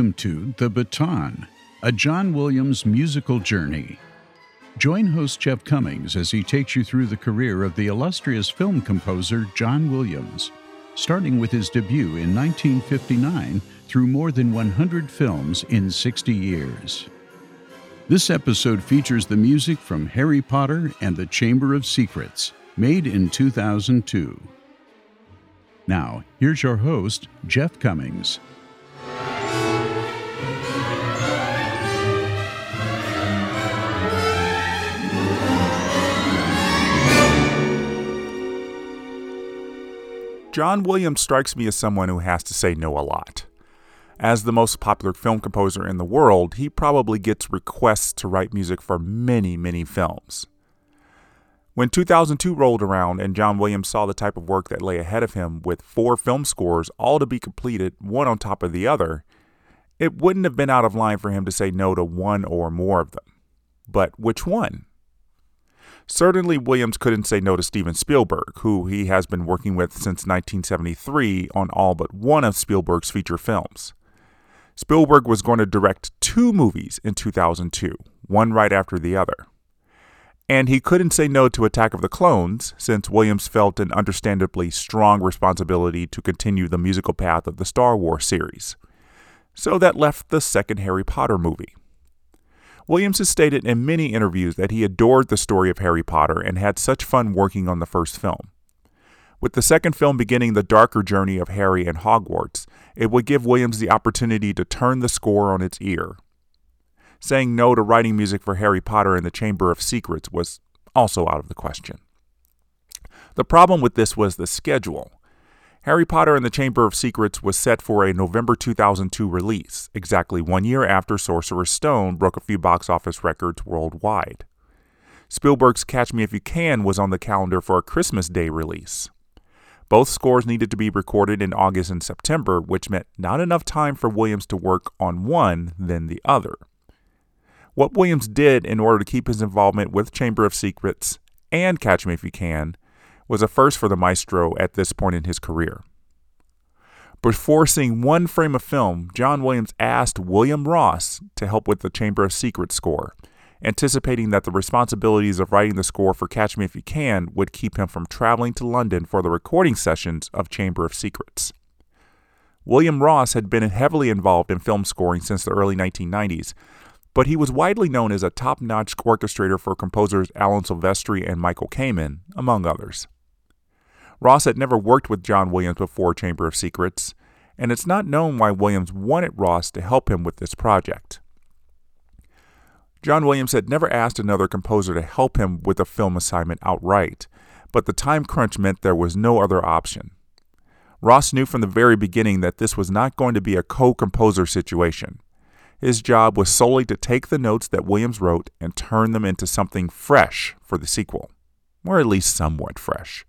Welcome to The Baton, a John Williams musical journey. Join host Jeff Commings as he takes you through the career of the illustrious film composer John Williams, starting with his debut in 1959 through more than 100 films in 60 years. This episode features the music from Harry Potter and the Chamber of Secrets, made in 2002. Now, here's your host, Jeff Commings. John Williams strikes me as someone who has to say no a lot. As the most popular film composer in the world, he probably gets requests to write music for many, many films. When 2002 rolled around and John Williams saw the type of work that lay ahead of him with four film scores, all to be completed, one on top of the other, it wouldn't have been out of line for him to say no to one or more of them. But which one? Certainly, Williams couldn't say no to Steven Spielberg, who he has been working with since 1973 on all but one of Spielberg's feature films. Spielberg was going to direct two movies in 2002, one right after the other. And he couldn't say no to Attack of the Clones, since Williams felt an understandably strong responsibility to continue the musical path of the Star Wars series. So that left the second Harry Potter movie. Williams has stated in many interviews that he adored the story of Harry Potter and had such fun working on the first film. With the second film beginning the darker journey of Harry and Hogwarts, it would give Williams the opportunity to turn the score on its ear. Saying no to writing music for Harry Potter and the Chamber of Secrets was also out of the question. The problem with this was the schedule. Harry Potter and the Chamber of Secrets was set for a November 2002 release, exactly one year after Sorcerer's Stone broke a few box office records worldwide. Spielberg's Catch Me If You Can was on the calendar for a Christmas Day release. Both scores needed to be recorded in August and September, which meant not enough time for Williams to work on one, then the other. What Williams did in order to keep his involvement with Chamber of Secrets and Catch Me If You Can was a first for the maestro at this point in his career. Before seeing one frame of film, John Williams asked William Ross to help with the Chamber of Secrets score, anticipating that the responsibilities of writing the score for Catch Me If You Can would keep him from traveling to London for the recording sessions of Chamber of Secrets. William Ross had been heavily involved in film scoring since the early 1990s, but he was widely known as a top notch orchestrator for composers Alan Silvestri and Michael Kamen, among others. Ross had never worked with John Williams before Chamber of Secrets, and it's not known why Williams wanted Ross to help him with this project. John Williams had never asked another composer to help him with a film assignment outright, but the time crunch meant there was no other option. Ross knew from the very beginning that this was not going to be a co composer situation. His job was solely to take the notes that Williams wrote and turn them into something fresh for the sequel, or at least somewhat fresh.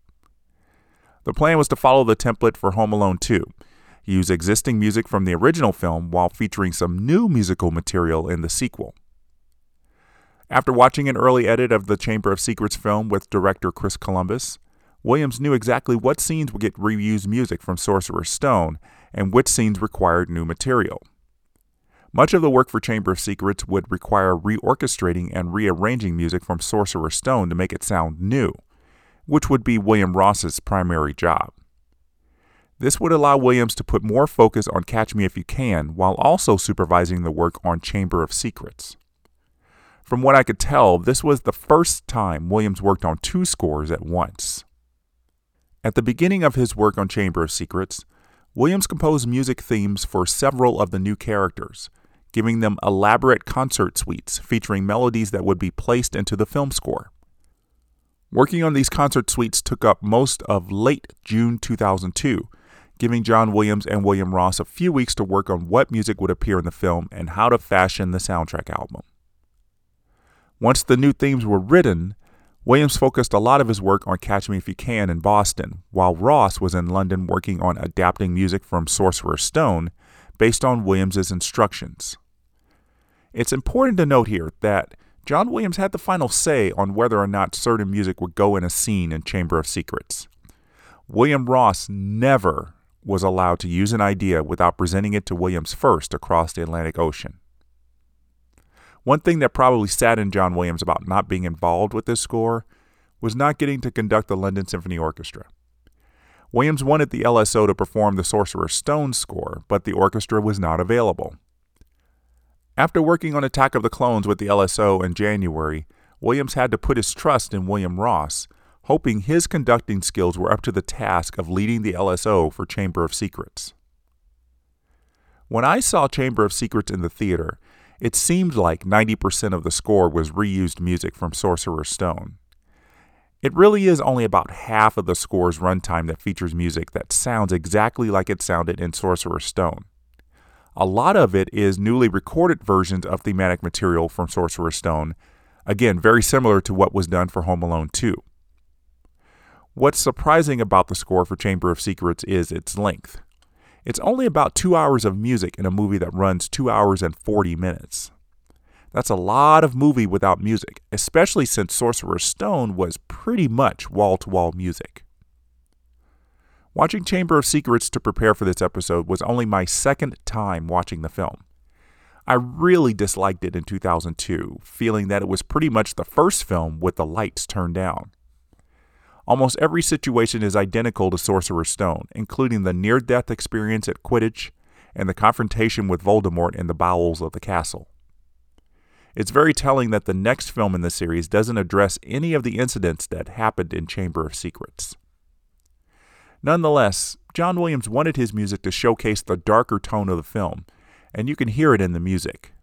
The plan was to follow the template for Home Alone 2. Use existing music from the original film while featuring some new musical material in the sequel. After watching an early edit of the Chamber of Secrets film with director Chris Columbus, Williams knew exactly what scenes would get reused music from Sorcerer's Stone and which scenes required new material. Much of the work for Chamber of Secrets would require reorchestrating and rearranging music from Sorcerer's Stone to make it sound new which would be William Ross's primary job. This would allow Williams to put more focus on Catch Me If You Can while also supervising the work on Chamber of Secrets. From what I could tell, this was the first time Williams worked on two scores at once. At the beginning of his work on Chamber of Secrets, Williams composed music themes for several of the new characters, giving them elaborate concert suites featuring melodies that would be placed into the film score. Working on these concert suites took up most of late June 2002, giving John Williams and William Ross a few weeks to work on what music would appear in the film and how to fashion the soundtrack album. Once the new themes were written, Williams focused a lot of his work on Catch Me If You Can in Boston, while Ross was in London working on adapting music from Sorcerer's Stone based on Williams's instructions. It's important to note here that John Williams had the final say on whether or not certain music would go in a scene in Chamber of Secrets. William Ross never was allowed to use an idea without presenting it to Williams first across the Atlantic Ocean. One thing that probably saddened John Williams about not being involved with this score was not getting to conduct the London Symphony Orchestra. Williams wanted the LSO to perform the Sorcerer's Stone score, but the orchestra was not available. After working on Attack of the Clones with the LSO in January, Williams had to put his trust in William Ross, hoping his conducting skills were up to the task of leading the LSO for Chamber of Secrets. When I saw Chamber of Secrets in the theater, it seemed like 90% of the score was reused music from Sorcerer's Stone. It really is only about half of the score's runtime that features music that sounds exactly like it sounded in Sorcerer's Stone. A lot of it is newly recorded versions of thematic material from Sorcerer's Stone, again, very similar to what was done for Home Alone 2. What's surprising about the score for Chamber of Secrets is its length. It's only about two hours of music in a movie that runs two hours and 40 minutes. That's a lot of movie without music, especially since Sorcerer's Stone was pretty much wall to wall music. Watching Chamber of Secrets to prepare for this episode was only my second time watching the film. I really disliked it in 2002, feeling that it was pretty much the first film with the lights turned down. Almost every situation is identical to Sorcerer's Stone, including the near death experience at Quidditch and the confrontation with Voldemort in the bowels of the castle. It's very telling that the next film in the series doesn't address any of the incidents that happened in Chamber of Secrets. Nonetheless, John Williams wanted his music to showcase the darker tone of the film, and you can hear it in the music.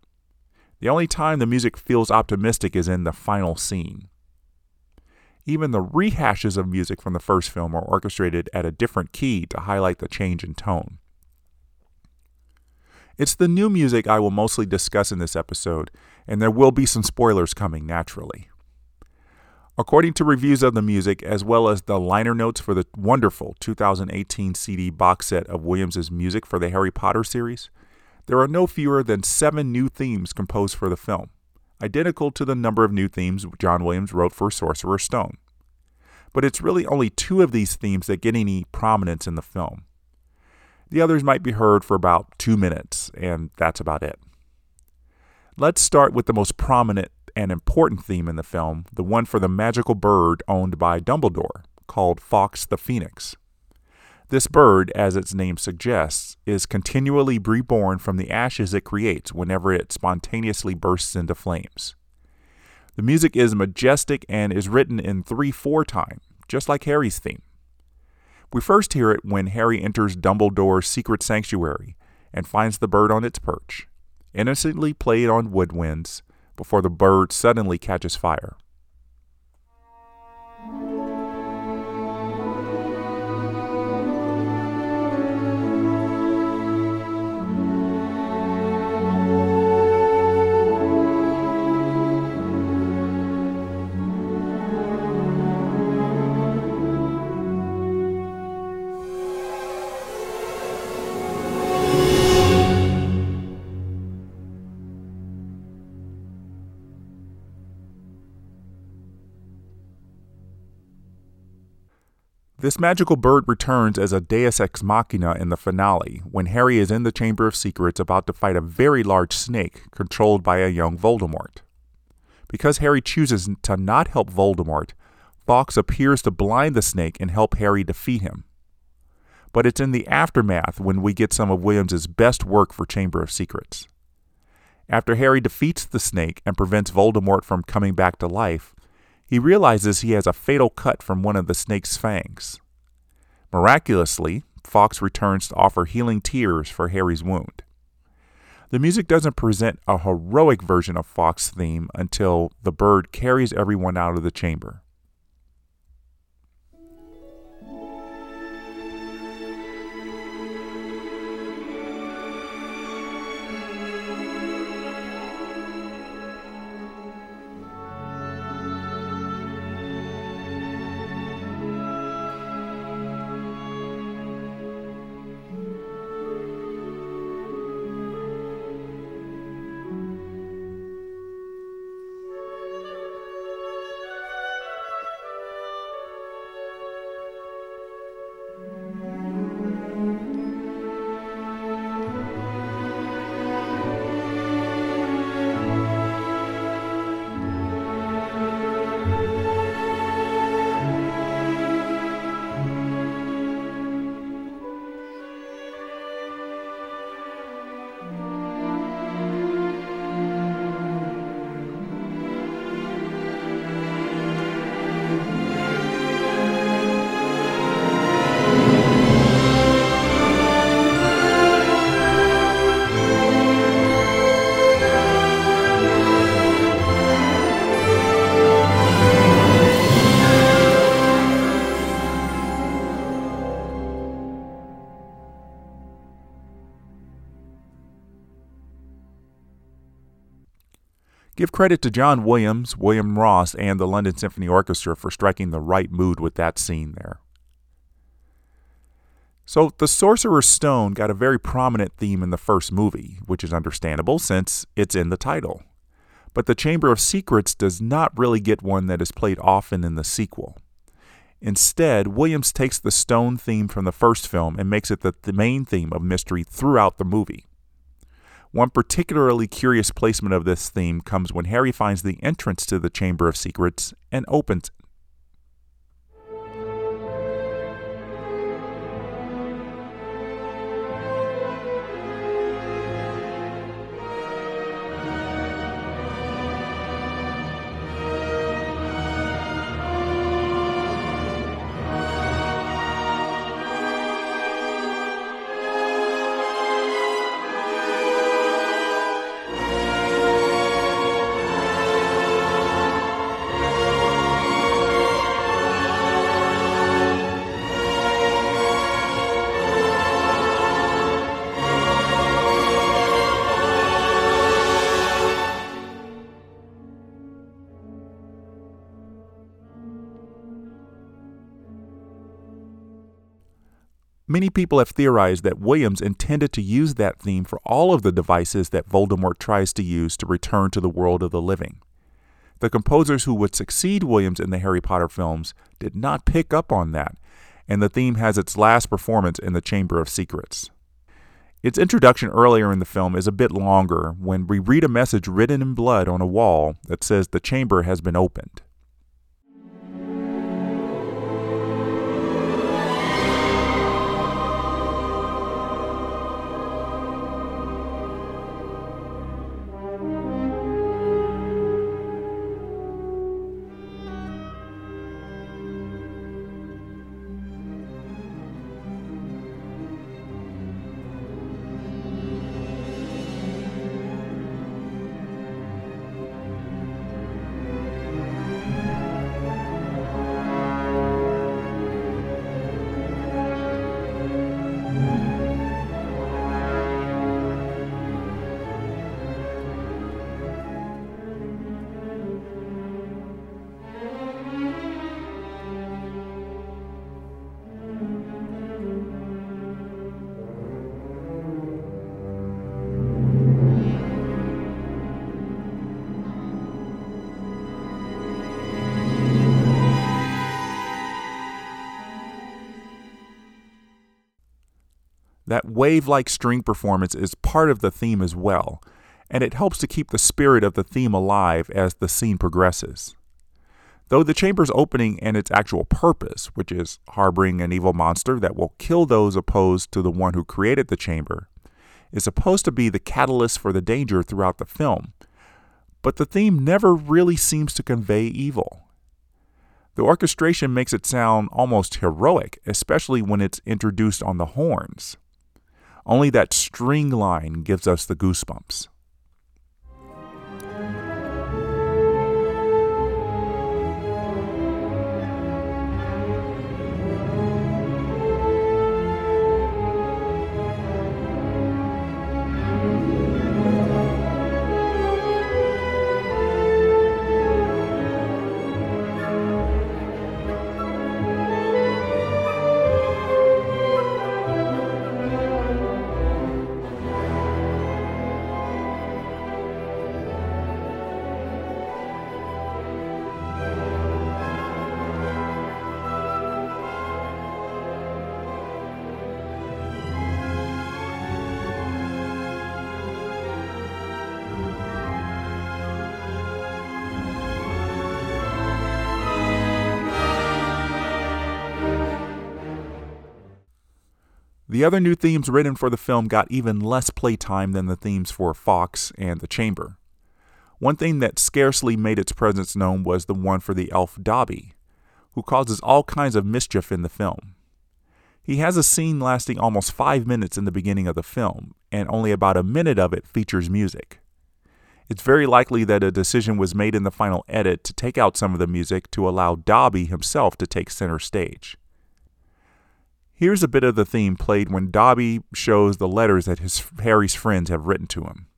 The only time the music feels optimistic is in the final scene. Even the rehashes of music from the first film are orchestrated at a different key to highlight the change in tone. It's the new music I will mostly discuss in this episode, and there will be some spoilers coming naturally. According to reviews of the music, as well as the liner notes for the wonderful 2018 CD box set of Williams's music for the Harry Potter series, there are no fewer than seven new themes composed for the film, identical to the number of new themes John Williams wrote for Sorcerer's Stone. But it's really only two of these themes that get any prominence in the film. The others might be heard for about two minutes, and that's about it. Let's start with the most prominent and important theme in the film, the one for the magical bird owned by Dumbledore, called Fawkes the Phoenix. This bird, as its name suggests, is continually reborn from the ashes it creates whenever it spontaneously bursts into flames. The music is majestic and is written in 3 4 time, just like Harry's theme. We first hear it when Harry enters Dumbledore's secret sanctuary and finds the bird on its perch, innocently played on woodwinds, before the bird suddenly catches fire. This magical bird returns as a deus ex machina in the finale when Harry is in the Chamber of Secrets about to fight a very large snake controlled by a young Voldemort. Because Harry chooses to not help Voldemort, Fawkes appears to blind the snake and help Harry defeat him. But it's in the aftermath when we get some of Williams's best work for Chamber of Secrets. After Harry defeats the snake and prevents Voldemort from coming back to life, he realizes he has a fatal cut from one of the snake's fangs. Miraculously, Fawkes returns to offer healing tears for Harry's wound. The music doesn't present a heroic version of Fawkes's theme until the bird carries everyone out of the chamber. Give credit to John Williams, William Ross, and the London Symphony Orchestra for striking the right mood with that scene there. So, The Sorcerer's Stone got a very prominent theme in the first movie, which is understandable since it's in the title. But The Chamber of Secrets does not really get one that is played often in the sequel. Instead, Williams takes the stone theme from the first film and makes it the, main theme of mystery throughout the movie. One particularly curious placement of this theme comes when Harry finds the entrance to the Chamber of Secrets and opens Many people have theorized that Williams intended to use that theme for all of the devices that Voldemort tries to use to return to the world of the living. The composers who would succeed Williams in the Harry Potter films did not pick up on that, and the theme has its last performance in the Chamber of Secrets. Its introduction earlier in the film is a bit longer when we read a message written in blood on a wall that says the chamber has been opened. That wave like string performance is part of the theme as well, and it helps to keep the spirit of the theme alive as the scene progresses. Though the chamber's opening and its actual purpose, which is harboring an evil monster that will kill those opposed to the one who created the chamber, is supposed to be the catalyst for the danger throughout the film, but the theme never really seems to convey evil. The orchestration makes it sound almost heroic, especially when it's introduced on the horns. Only that string line gives us the goosebumps. The other new themes written for the film got even less playtime than the themes for Fawkes and The Chamber. One thing that scarcely made its presence known was the one for the elf Dobby, who causes all kinds of mischief in the film. He has a scene lasting almost five minutes in the beginning of the film, and only about a minute of it features music. It's very likely that a decision was made in the final edit to take out some of the music to allow Dobby himself to take center stage. Here's a bit of the theme played when Dobby shows the letters that his Harry's friends have written to him.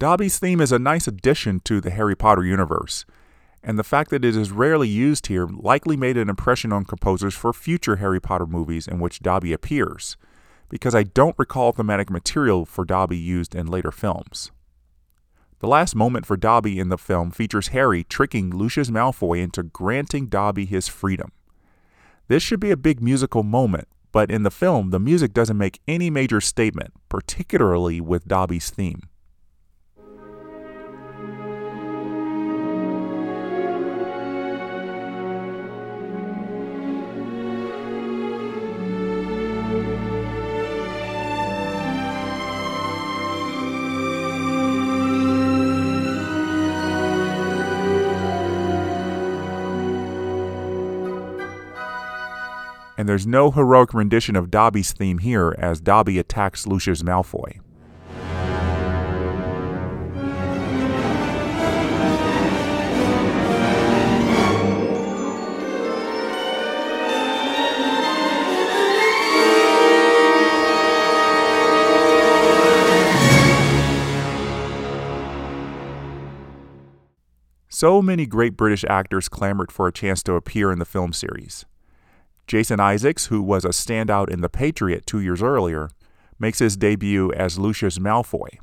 Dobby's theme is a nice addition to the Harry Potter universe, and the fact that it is rarely used here likely made an impression on composers for future Harry Potter movies in which Dobby appears, because I don't recall thematic material for Dobby used in later films. The last moment for Dobby in the film features Harry tricking Lucius Malfoy into granting Dobby his freedom. This should be a big musical moment, but in the film, the music doesn't make any major statement, particularly with Dobby's theme. There's no heroic rendition of Dobby's theme here as Dobby attacks Lucius Malfoy. So many great British actors clamored for a chance to appear in the film series. Jason Isaacs, who was a standout in The Patriot two years earlier, makes his debut as Lucius Malfoy.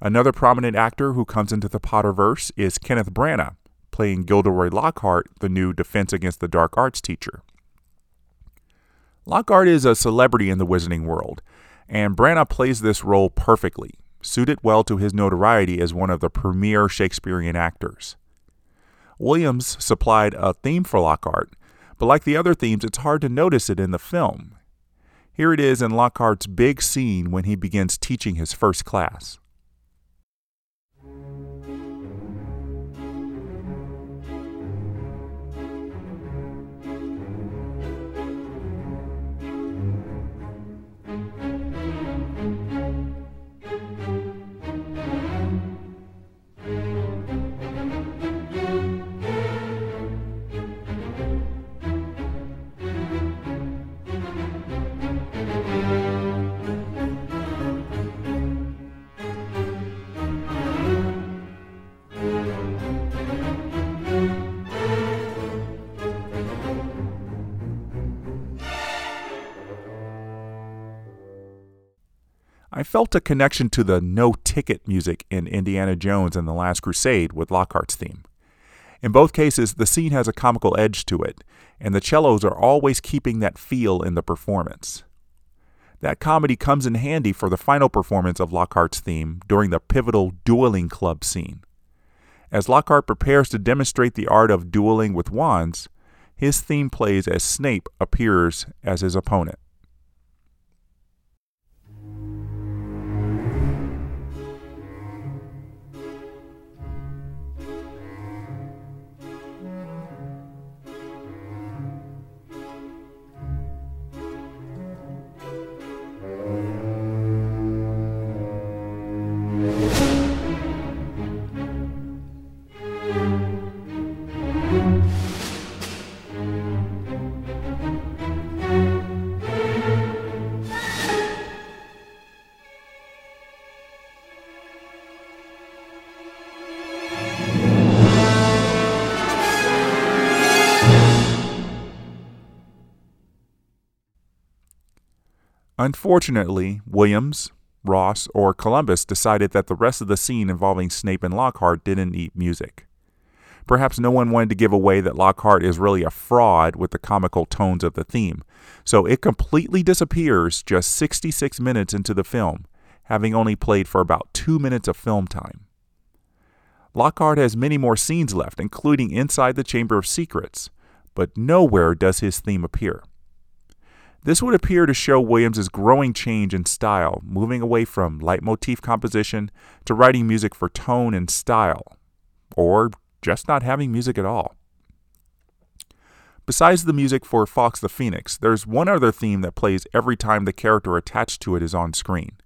Another prominent actor who comes into the Potterverse is Kenneth Branagh, playing Gilderoy Lockhart, the new Defense Against the Dark Arts teacher. Lockhart is a celebrity in the wizarding world, and Branagh plays this role perfectly, suited well to his notoriety as one of the premier Shakespearean actors. Williams supplied a theme for Lockhart, but like the other themes, it's hard to notice it in the film. Here it is in Lockhart's big scene when he begins teaching his first class. Felt a connection to the no ticket music in Indiana Jones and the Last Crusade with Lockhart's theme. In both cases, the scene has a comical edge to it, and the cellos are always keeping that feel in the performance. That comedy comes in handy for the final performance of Lockhart's theme during the pivotal dueling club scene. As Lockhart prepares to demonstrate the art of dueling with wands, his theme plays as Snape appears as his opponent. Unfortunately, Williams, Ross, or Columbus decided that the rest of the scene involving Snape and Lockhart didn't need music. Perhaps no one wanted to give away that Lockhart is really a fraud with the comical tones of the theme, so it completely disappears just 66 minutes into the film, having only played for about two minutes of film time. Lockhart has many more scenes left, including inside the Chamber of Secrets, but nowhere does his theme appear. This would appear to show Williams's growing change in style, moving away from leitmotif composition to writing music for tone and style, or just not having music at all. Besides the music for Fawkes the Phoenix, there's one other theme that plays every time the character attached to it is on screen.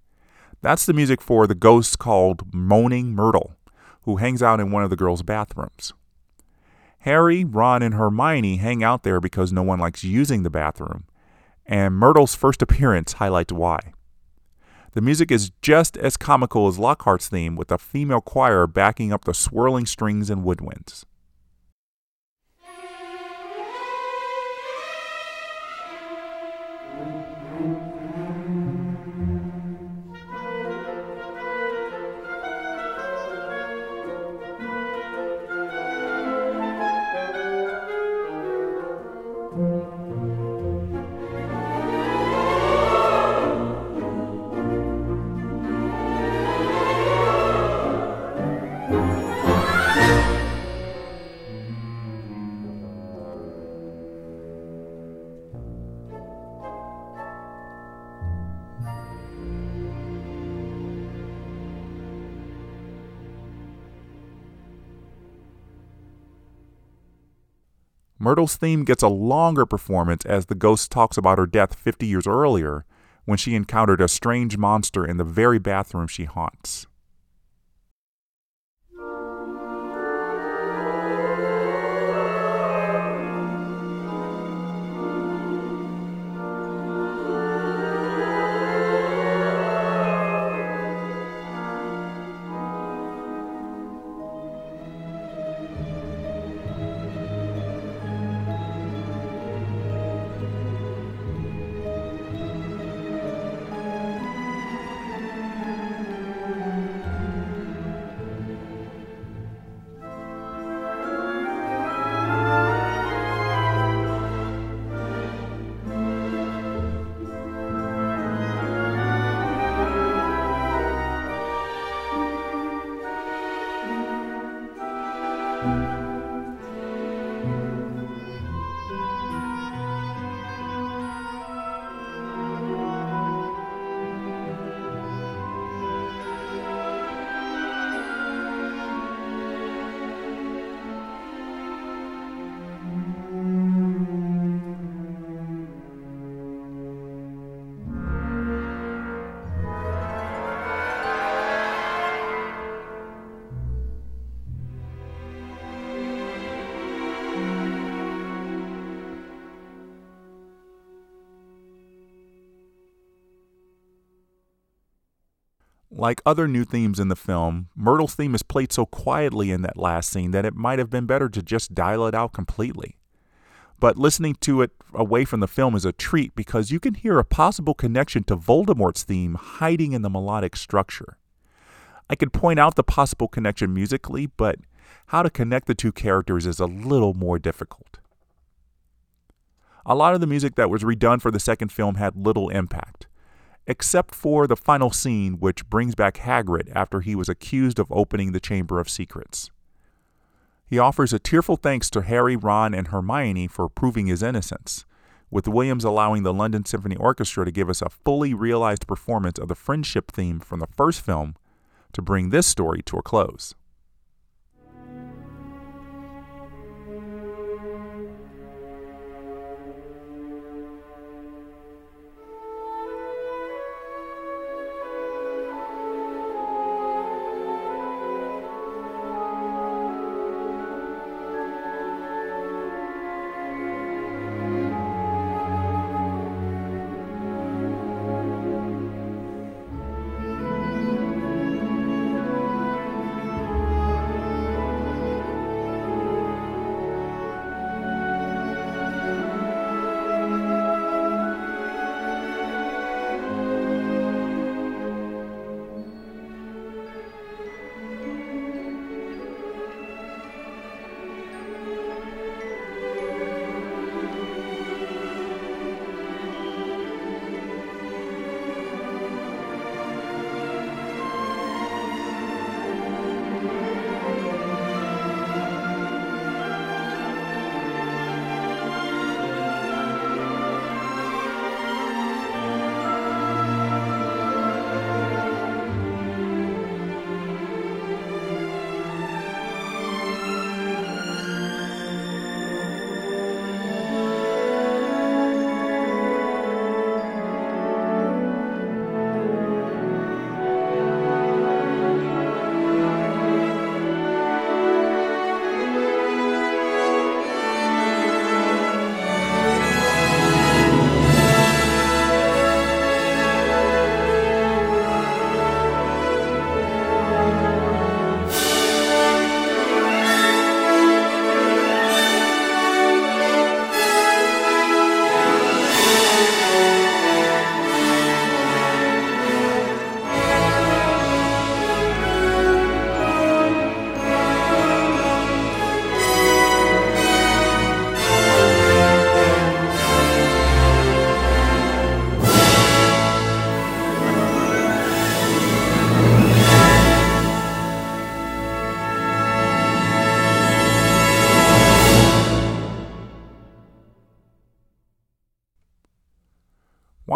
That's the music for the ghost called Moaning Myrtle, who hangs out in one of the girls' bathrooms. Harry, Ron, and Hermione hang out there because no one likes using the bathroom, and Myrtle's first appearance highlights why. The music is just as comical as Lockhart's theme, with a female choir backing up the swirling strings and woodwinds. Myrtle's theme gets a longer performance as the ghost talks about her death 50 years earlier when she encountered a strange monster in the very bathroom she haunts. Like other new themes in the film, Myrtle's theme is played so quietly in that last scene that it might have been better to just dial it out completely. But listening to it away from the film is a treat because you can hear a possible connection to Voldemort's theme hiding in the melodic structure. I could point out the possible connection musically, but how to connect the two characters is a little more difficult. A lot of the music that was redone for the second film had little impact except for the final scene, which brings back Hagrid after he was accused of opening the Chamber of Secrets. He offers a tearful thanks to Harry, Ron, and Hermione for proving his innocence, with Williams allowing the London Symphony Orchestra to give us a fully realized performance of the friendship theme from the first film to bring this story to a close.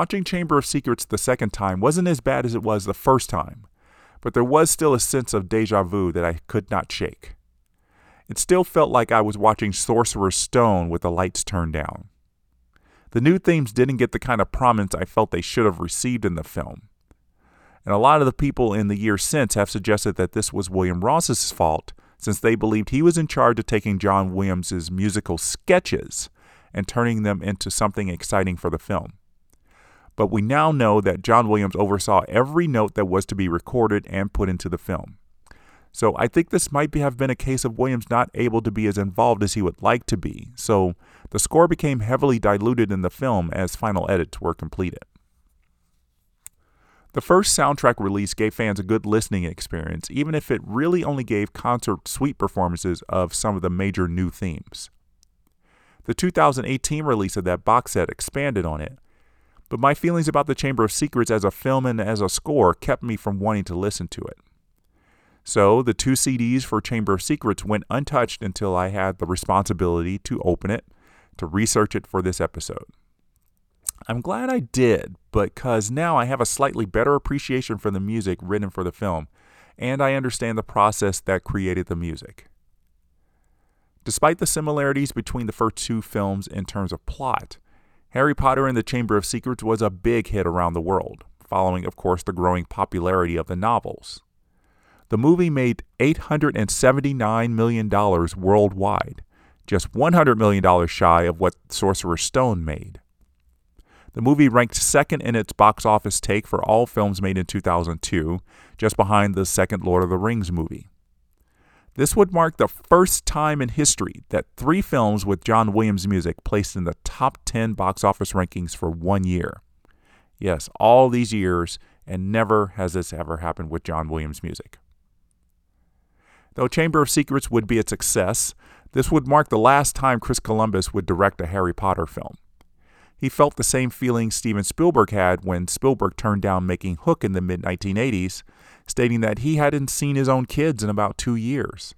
Watching Chamber of Secrets the second time wasn't as bad as it was the first time, but there was still a sense of deja vu that I could not shake. It still felt like I was watching Sorcerer's Stone with the lights turned down. The new themes didn't get the kind of prominence I felt they should have received in the film. And a lot of the people in the years since have suggested that this was William Ross's fault, since they believed he was in charge of taking John Williams's musical sketches and turning them into something exciting for the film. But we now know that John Williams oversaw every note that was to be recorded and put into the film. So I think this might be, have been a case of Williams not able to be as involved as he would like to be. So the score became heavily diluted in the film as final edits were completed. The first soundtrack release gave fans a good listening experience, even if it really only gave concert suite performances of some of the major new themes. The 2018 release of that box set expanded on it, but my feelings about The Chamber of Secrets as a film and as a score kept me from wanting to listen to it. So the two CDs for Chamber of Secrets went untouched until I had the responsibility to open it, to research it for this episode. I'm glad I did, because now I have a slightly better appreciation for the music written for the film, and I understand the process that created the music. Despite the similarities between the first two films in terms of plot, Harry Potter and the Chamber of Secrets was a big hit around the world, following, of course, the growing popularity of the novels. The movie made $879 million worldwide, just $100 million shy of what Sorcerer's Stone made. The movie ranked second in its box office take for all films made in 2002, just behind the second Lord of the Rings movie. This would mark the first time in history that three films with John Williams music placed in the top 10 box office rankings for one year. Yes, all these years, and never has this ever happened with John Williams music. Though Chamber of Secrets would be a success, this would mark the last time Chris Columbus would direct a Harry Potter film. He felt the same feeling Steven Spielberg had when Spielberg turned down making Hook in the mid 1980s, stating that he hadn't seen his own kids in about two years.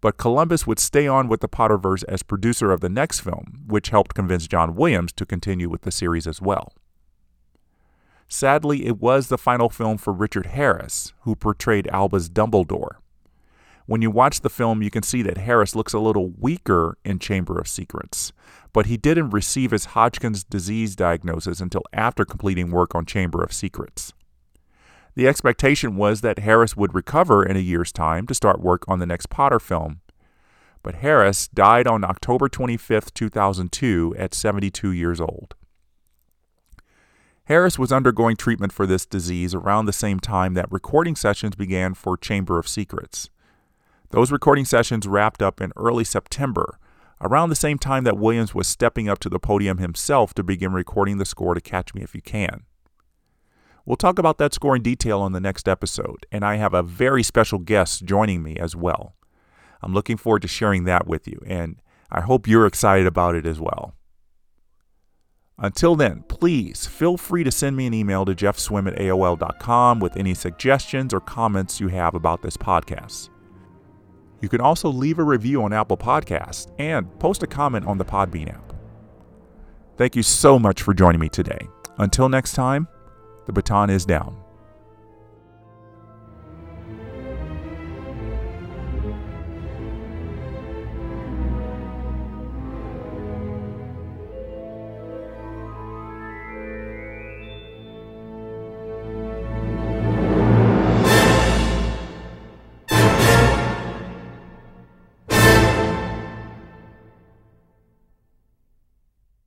But Columbus would stay on with the Potterverse as producer of the next film, which helped convince John Williams to continue with the series as well. Sadly, it was the final film for Richard Harris, who portrayed Albus Dumbledore. When you watch the film, you can see that Harris looks a little weaker in Chamber of Secrets, but he didn't receive his Hodgkin's disease diagnosis until after completing work on Chamber of Secrets. The expectation was that Harris would recover in a year's time to start work on the next Potter film, but Harris died on October 25, 2002, at 72 years old. Harris was undergoing treatment for this disease around the same time that recording sessions began for Chamber of Secrets. Those recording sessions wrapped up in early September, around the same time that Williams was stepping up to the podium himself to begin recording the score to Catch Me If You Can. We'll talk about that score in detail on the next episode, and I have a very special guest joining me as well. I'm looking forward to sharing that with you, and I hope you're excited about it as well. Until then, please feel free to send me an email to jeffswim at AOL.com with any suggestions or comments you have about this podcast. You can also leave a review on Apple Podcasts and post a comment on the Podbean app. Thank you so much for joining me today. Until next time, the baton is down.